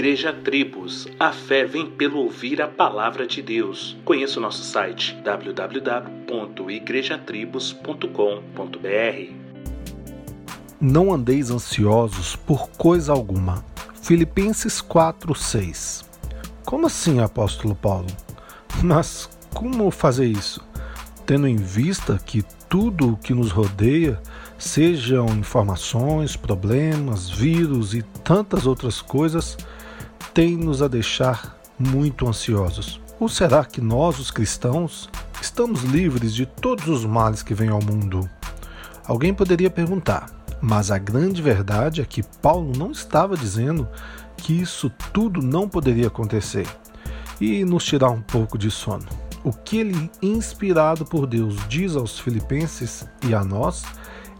Igreja Tribos, a fé vem pelo ouvir a palavra de Deus. Conheça o nosso site www.igrejatribos.com.br. Não andeis ansiosos por coisa alguma. Filipenses 4:6. Como assim, apóstolo Paulo? Mas como fazer isso? Tendo em vista que tudo o que nos rodeia, sejam informações, problemas, vírus e tantas outras coisas, tem-nos a deixar muito ansiosos. Ou será que nós, os cristãos, estamos livres de todos os males que vêm ao mundo? Alguém poderia perguntar, mas a grande verdade é que Paulo não estava dizendo que isso tudo não poderia acontecer e nos tirar um pouco de sono. O que ele, inspirado por Deus, diz aos filipenses e a nós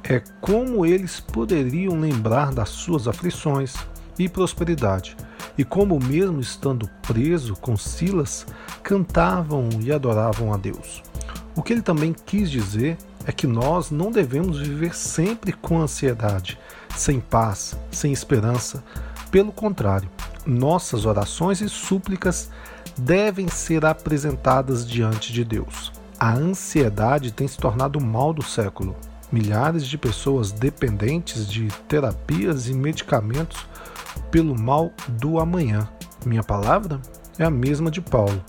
é como eles poderiam lembrar das suas aflições e prosperidade, e como, mesmo estando preso com Silas, cantavam e adoravam a Deus. O que ele também quis dizer é que nós não devemos viver sempre com ansiedade, sem paz, sem esperança. Pelo contrário, nossas orações e súplicas devem ser apresentadas diante de Deus. A ansiedade tem se tornado o mal do século. Milhares de pessoas dependentes de terapias e medicamentos pelo mal do amanhã. Minha palavra é a mesma de Paulo.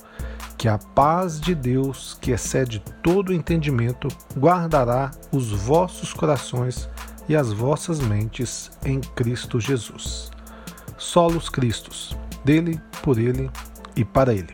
Que a paz de Deus, que excede todo entendimento, guardará os vossos corações e as vossas mentes em Cristo Jesus. Solos Cristos, dele, por ele e para ele.